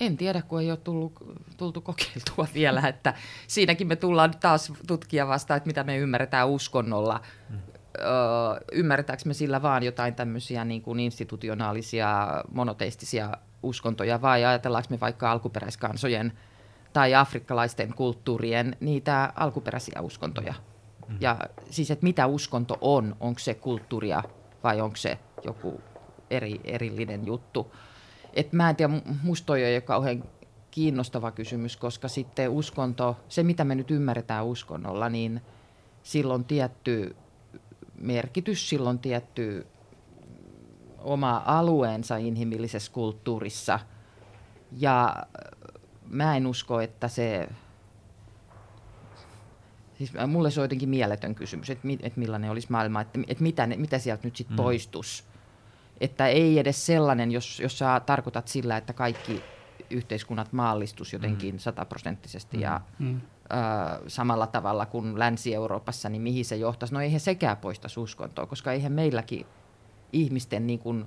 En tiedä, kun ei ole tullut, tultu kokeiltua vielä, että siinäkin me tullaan taas tutkia vasta, että mitä me ymmärretään uskonnolla. Hmm. Öö, ymmärretäänkö me sillä vaan jotain tämmöisiä niin kuin institutionaalisia monoteistisia uskontoja vai ajatellaanko me vaikka alkuperäiskansojen tai afrikkalaisten kulttuurien niitä alkuperäisiä uskontoja? Hmm. Ja siis, että mitä uskonto on, onko se kulttuuria vai onko se joku eri, erillinen juttu? Et mä en tiedä, musta toi ei ole kauhean kiinnostava kysymys, koska sitten uskonto, se mitä me nyt ymmärretään uskonnolla, niin silloin tietty merkitys, silloin tietty oma alueensa inhimillisessä kulttuurissa. Ja mä en usko, että se, siis mulle se on jotenkin mieletön kysymys, että, että millainen olisi maailma, että, että mitä, mitä sieltä nyt sitten mm. poistuisi että ei edes sellainen, jos, jos sä tarkoitat sillä, että kaikki yhteiskunnat maallistus jotenkin sataprosenttisesti ja Mm. ö, samalla tavalla kuin Länsi-Euroopassa, niin mihin se johtaisi? No eihän sekään poistaisi uskontoa, koska eihän meilläkin ihmisten niin kuin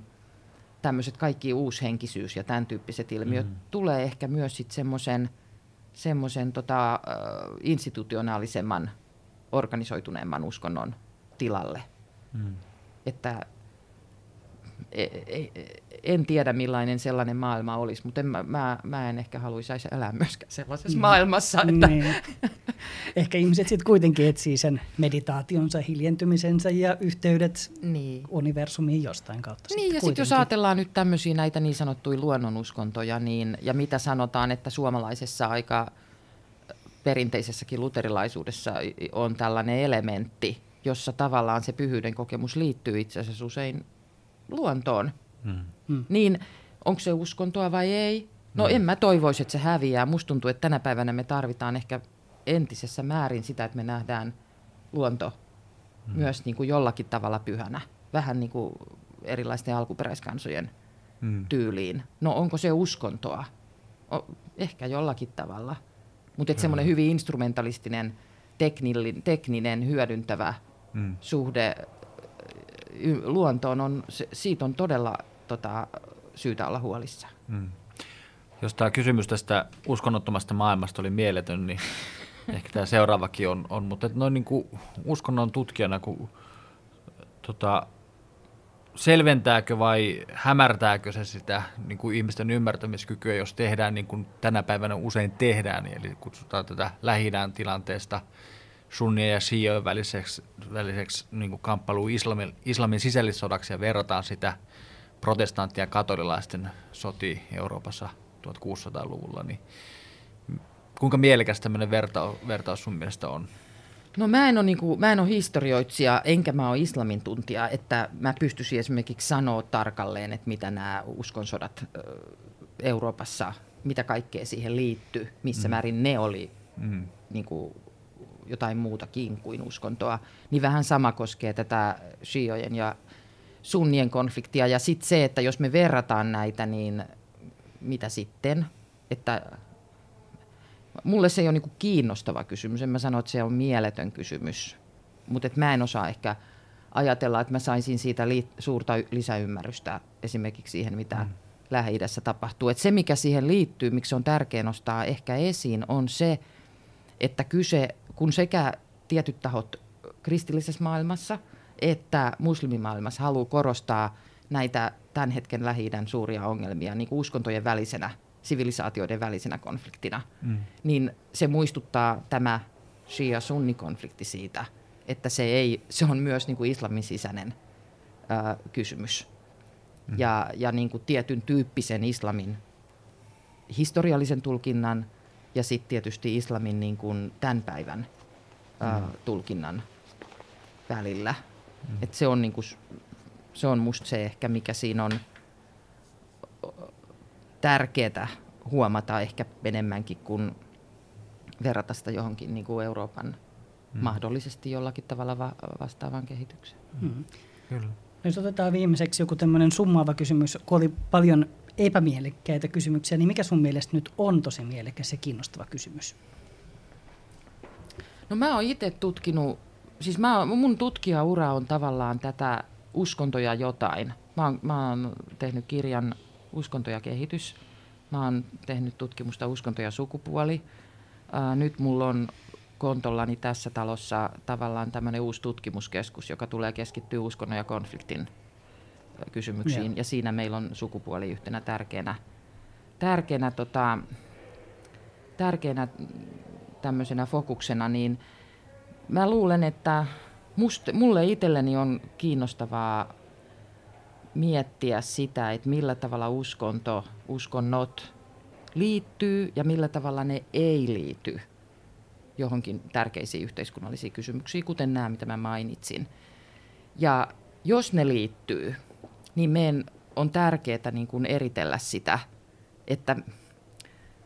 tämmöiset kaikki uushenkisyys ja tämän tyyppiset ilmiöt mm. tulee ehkä myös sitten semmoisen semmoisen tota, institutionaalisemman, organisoituneemman uskonnon tilalle. Mm. Että en tiedä millainen sellainen maailma olisi, mutta en, mä, mä, en ehkä haluaisi elää myöskään sellaisessa mm. maailmassa. Että, Niin. Ehkä ihmiset sitten kuitenkin etsii sen meditaationsa, hiljentymisensä ja yhteydet niin. universumiin jostain kautta. Niin, ja sitten jos ajatellaan nyt tämmöisiä näitä niin sanottuja luonnonuskontoja, niin, ja mitä sanotaan, että suomalaisessa aika perinteisessäkin luterilaisuudessa on tällainen elementti, jossa tavallaan se pyhyyden kokemus liittyy itse asiassa usein luontoon, Mm. Mm. niin onko se uskontoa vai ei? No en mä toivoisi, että se häviää. Musta tuntuu, että tänä päivänä me tarvitaan ehkä entisessä määrin sitä, että me nähdään luonto mm. myös niin kuin jollakin tavalla pyhänä. Vähän niin kuin erilaisten alkuperäiskansojen Mm. tyyliin. No onko se uskontoa? O, ehkä jollakin tavalla. Mutta semmoinen hyvin instrumentalistinen, teknillin, tekninen, hyödyntävä Mm. suhde luontoon, on, se, siitä on todella tota, syytä olla huolissa. Mm. Jos tämä kysymys tästä uskonnottomasta maailmasta oli mieletön, niin ehkä tämä seuraavakin on. on. Mutta et noin niin kuin uskonnon tutkijana, kun, tota, selventääkö vai hämärtääkö se sitä niin kuin ihmisten ymmärtämiskykyä, jos tehdään niin kuin tänä päivänä usein tehdään, eli kutsutaan tätä lähi tilanteesta sunnien ja shiojen väliseksi, väliseksi niin kuin kamppailu islamin, islamin sisällissodaksi ja verrataan sitä protestanttien ja katolilaisten sotiin Euroopassa 1600-luvulla, niin kuinka mielekäs tämmöinen verta, vertaus sun mielestä on? No mä en ole, niinku, mä en ole historioitsija, enkä mä ole islamin tuntija, että mä pystyisin esimerkiksi sanoa tarkalleen, että mitä nämä uskonsodat Euroopassa, mitä kaikkea siihen liittyy, missä mm. määrin ne oli Mm. niinku, jotain muutakin kuin uskontoa. Niin vähän sama koskee tätä shiojen ja sunnien konfliktia. Ja sitten se, että jos me verrataan näitä, niin mitä sitten? Että mulle se ei ole niinku kiinnostava kysymys. En mä sano, että se on mieletön kysymys. Mutta mä en osaa ehkä ajatella, että mä saisin siitä li- suurta y- lisäymmärrystä esimerkiksi siihen, mitä mm. Lähi-idässä tapahtuu. Et se, mikä siihen liittyy, miksi on tärkeää nostaa ehkä esiin, on se, että kyse, kun sekä tietyt tahot kristillisessä maailmassa että muslimimaailmassa haluaa korostaa näitä tämän hetken lähi suuria ongelmia niin kuin uskontojen välisenä, sivilisaatioiden välisenä konfliktina, Mm. niin se muistuttaa tämä Shia-Sunni-konflikti siitä, että se, ei, se on myös niin kuin islamin sisäinen ää, kysymys. Mm. Ja, ja niin kuin tietyn tyyppisen islamin historiallisen tulkinnan ja sitten tietysti islamin niin kuin tämän päivän ää, tulkinnan välillä. Mm. Et se on, niin kuin, se on musta se ehkä, mikä siinä on tärkeää huomata ehkä enemmänkin kuin verrata sitä johonkin niin kuin Euroopan mm. mahdollisesti jollakin tavalla va- vastaavaan kehitykseen. Mm. Kyllä. Jos otetaan viimeiseksi joku tämmöinen summaava kysymys, kun oli paljon epämielekkäitä kysymyksiä, niin mikä sun mielestä nyt on tosi mielekäs ja kiinnostava kysymys? No mä oon itse tutkinut, siis mä, mun tutkijaura on tavallaan tätä uskontoja jotain. Mä oon, mä oon tehnyt kirjan Uskonto ja kehitys. Mä oon tehnyt tutkimusta uskonto ja sukupuoli. Ää, nyt mulla on kontollani tässä talossa tavallaan tämmöinen uusi tutkimuskeskus, joka tulee keskittyä uskonnon ja konfliktin kysymyksiin. Joo. Ja siinä meillä on sukupuoli yhtenä tärkeänä, tärkeänä, tota, tärkeänä tämmöisenä fokuksena, niin mä luulen, että must, mulle itselleni on kiinnostavaa miettiä sitä, että millä tavalla uskonto, uskonnot liittyy ja millä tavalla ne ei liity johonkin tärkeisiin yhteiskunnallisiin kysymyksiin, kuten nämä, mitä mä mainitsin. Ja jos ne liittyy, niin meidän on tärkeää niin kuin eritellä sitä, että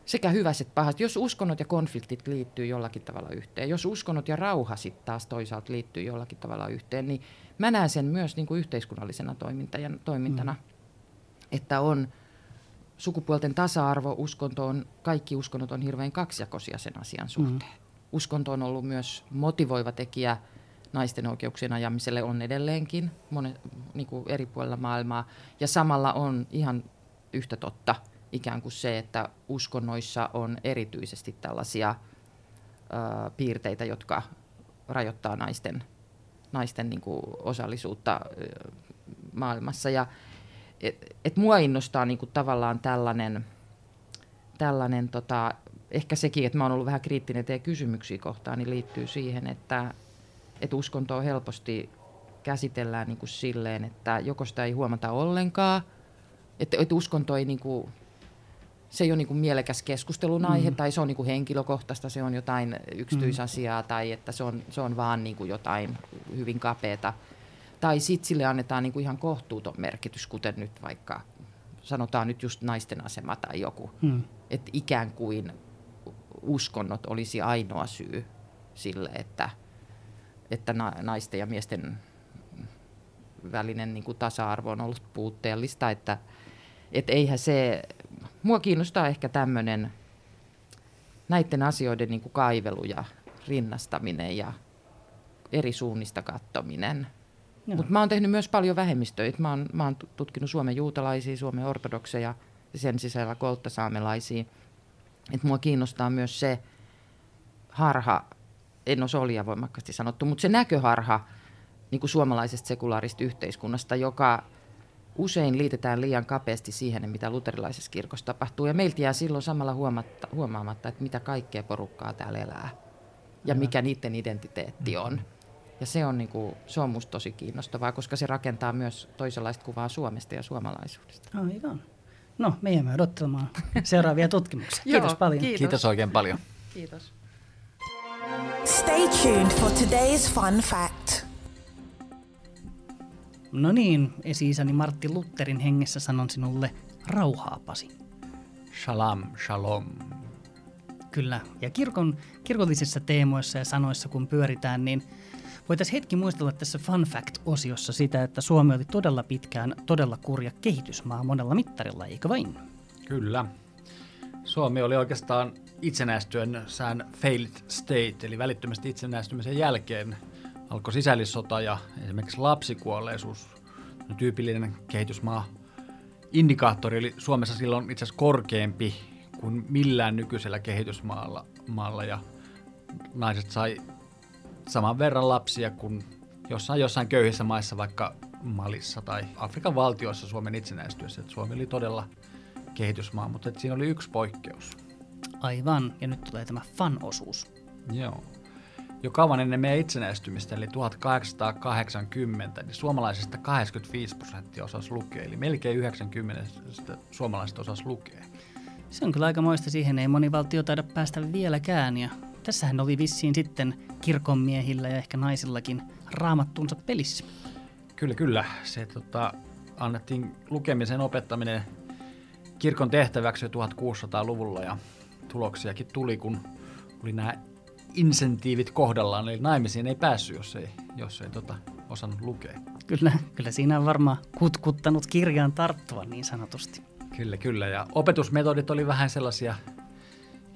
sekä hyvät että pahat. Jos uskonnot ja konfliktit liittyy jollakin tavalla yhteen, jos uskonnot ja rauha sitten taas toisaalta liittyy jollakin tavalla yhteen, niin mä näen sen myös niin kuin yhteiskunnallisena toiminta- toimintana, mm. että on sukupuolten tasa-arvo, uskonto on, kaikki uskonnot on hirveän kaksijakoisia sen asian suhteen. Mm. Uskonto on ollut myös motivoiva tekijä naisten oikeuksien ajamiselle, on edelleenkin monet, niin kuin eri puolilla maailmaa. Ja samalla on ihan yhtä totta ikään kuin se, että uskonnoissa on erityisesti tällaisia ö, piirteitä, jotka rajoittaa naisten, naisten niin kuin osallisuutta ö, maailmassa. Ja et, et mua innostaa niin kuin tavallaan tällainen, tällainen tota, ehkä sekin, että mä oon ollut vähän kriittinen teidän kysymyksiä kohtaan, niin liittyy siihen, että, että uskontoa helposti käsitellään niin kuin silleen, että joko sitä ei huomata ollenkaan, että, että uskonto ei niin kuin, se ei ole niin kuin mielekäs keskustelun aihe, mm. tai se on niin kuin henkilökohtaista, se on jotain yksityisasiaa, mm. tai että se on, se on vaan niin kuin jotain hyvin kapeata. Tai sitten sille annetaan niin kuin ihan kohtuuton merkitys, kuten nyt vaikka sanotaan nyt just naisten asema tai joku. Mm. Että ikään kuin uskonnot olisi ainoa syy sille, että, että naisten ja miesten välinen niin kuin tasa-arvo on ollut puutteellista. Että, että eihän se, mua kiinnostaa ehkä tämmöinen näiden asioiden niin kuin kaivelu ja rinnastaminen ja eri suunnista kattominen. Mutta mä oon tehnyt myös paljon vähemmistöitä. Mä oon, mä oon tutkinut Suomen juutalaisia, Suomen ortodokseja ja sen sisällä kolttasaamelaisia. Et mua kiinnostaa myös se harha, en ole solia voimakkaasti sanottu, mutta se näköharha niin kuin suomalaisesta sekulaarista yhteiskunnasta, joka usein liitetään liian kapeasti siihen, mitä luterilaisessa kirkossa tapahtuu. Ja meiltä jää silloin samalla huomatta, huomaamatta, että mitä kaikkea porukkaa täällä elää ja mikä niiden identiteetti on. Ja se on, niin kuin, se on musta tosi kiinnostavaa, koska se rakentaa myös toisenlaista kuvaa Suomesta ja suomalaisuudesta. Aivan. No, me jäämme odottamaan seuraavia tutkimuksia. Kiitos Joo, paljon. Kiitos. Kiitos oikein paljon. Kiitos. Stay tuned for today's fun fact. No niin, esi-isäni Martti Lutterin hengessä sanon sinulle rauhaa, Pasi. Shalom, shalom. Kyllä, ja kirkon, kirkollisissa teemoissa ja sanoissa kun pyöritään, niin voitaisiin hetki muistella tässä Fun Fact-osiossa sitä, että Suomi oli todella pitkään todella kurja kehitysmaa monella mittarilla, eikö vain? Kyllä. Suomi oli oikeastaan itsenäistyen sään failed state, eli välittömästi itsenäistymisen jälkeen alkoi sisällissota ja esimerkiksi lapsikuolleisuus, tyypillinen kehitysmaa indikaattori, eli Suomessa silloin itse asiassa korkeampi kuin millään nykyisellä kehitysmaalla maalla, ja naiset sai saman verran lapsia kuin jossain, jossain köyhissä maissa, vaikka Malissa tai Afrikan valtioissa Suomen itsenäistyessä. Et Suomi oli todella kehitysmaa, mutta siinä oli yksi poikkeus. Aivan, ja nyt tulee tämä fun-osuus. Joo. Jo kauan ennen meidän itsenäistymistä, eli 1880, niin suomalaisista 85 prosenttia osasi lukea, eli melkein 90 suomalaisista osasi lukea. Se on kyllä aika moista, siihen ei moni valtio taida päästä vieläkään, ja tässähän oli vissiin sitten kirkonmiehillä ja ehkä naisillakin raamattuunsa pelissä. Kyllä, kyllä. Se tota, annettiin lukemisen opettaminen kirkon tehtäväksi jo 1600-luvulla ja tuloksiakin tuli, kun oli nämä insentiivit kohdallaan, eli naimisiin ei päässyt, jos ei, jos ei tota, osannut lukea. Kyllä, kyllä siinä on varmaan kutkuttanut kirjaan tarttua niin sanotusti. Kyllä, kyllä. Ja opetusmetodit oli vähän sellaisia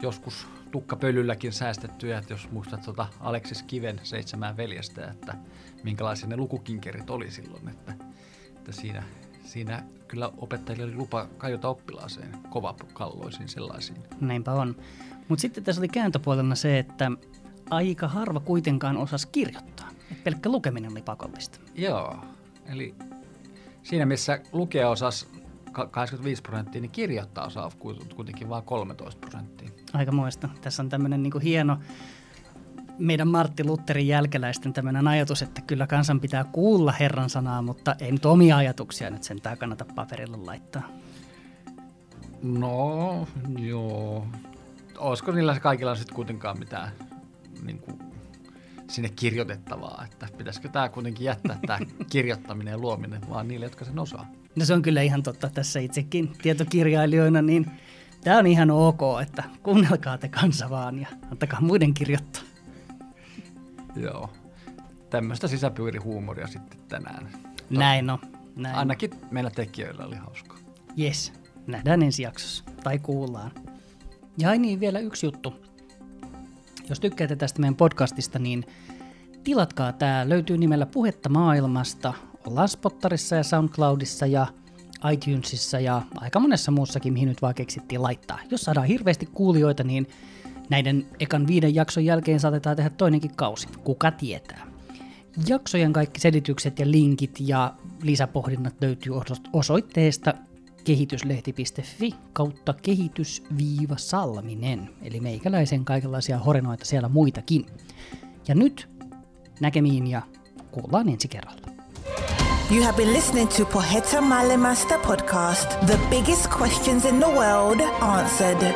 joskus tukkapölylläkin säästettyjä, että jos muistat tuota Aleksis Kiven seitsemän veljestä, että minkälaisia ne lukukinkerit oli silloin, että, että siinä, siinä kyllä opettajille oli lupa kajota oppilaaseen kovakalloisiin sellaisiin. Näinpä on. Mutta sitten tässä oli kääntöpuolella se, että aika harva kuitenkaan osasi kirjoittaa. Et pelkkä lukeminen oli pakollista. Joo, eli siinä missä lukea osas 85 prosenttia, niin kirjoittaa osaa kuitenkin vain 13 prosenttia. Aika muista. Tässä on tämmöinen niin hieno meidän Martti Lutherin jälkeläisten tämmöinen ajatus, että kyllä kansan pitää kuulla Herran sanaa, mutta ei nyt omia ajatuksia nyt sentään kannata paperille laittaa. No, joo. Olisiko niillä kaikilla sitten kuitenkaan mitään niin kuin, sinne kirjoitettavaa, että pitäisikö tämä kuitenkin jättää tämä kirjoittaminen ja luominen vaan niille, jotka sen osaa? No se on kyllä ihan totta tässä itsekin tietokirjailijoina, niin tämä on ihan ok, että kuunnelkaa te kansa vaan ja antakaa muiden kirjoittaa. Joo. Tämmöistä sisäpiirihuumoria sitten tänään. Näin no. Näin. Ainakin meillä tekijöillä oli hauskaa. Yes. nähdään ensi jaksossa. Tai kuullaan. Ja ai niin, vielä yksi juttu. Jos tykkäätte tästä meidän podcastista, niin tilatkaa tämä. Löytyy nimellä Puhetta maailmasta. Ollaan Spottarissa ja Soundcloudissa ja iTunesissa ja aika monessa muussakin, mihin nyt vaan keksittiin laittaa. Jos saadaan hirveästi kuulijoita, niin näiden ekan viiden jakson jälkeen saatetaan tehdä toinenkin kausi. Kuka tietää. Jaksojen kaikki selitykset ja linkit ja lisäpohdinnat löytyy osoitteesta kehityslehti.fi kautta kehitys-salminen. Eli meikäläisen kaikenlaisia horenoita siellä muitakin. Ja nyt näkemiin ja kuullaan ensi kerralla. You have been listening to Poheta Malemasta podcast, the biggest questions in the world answered.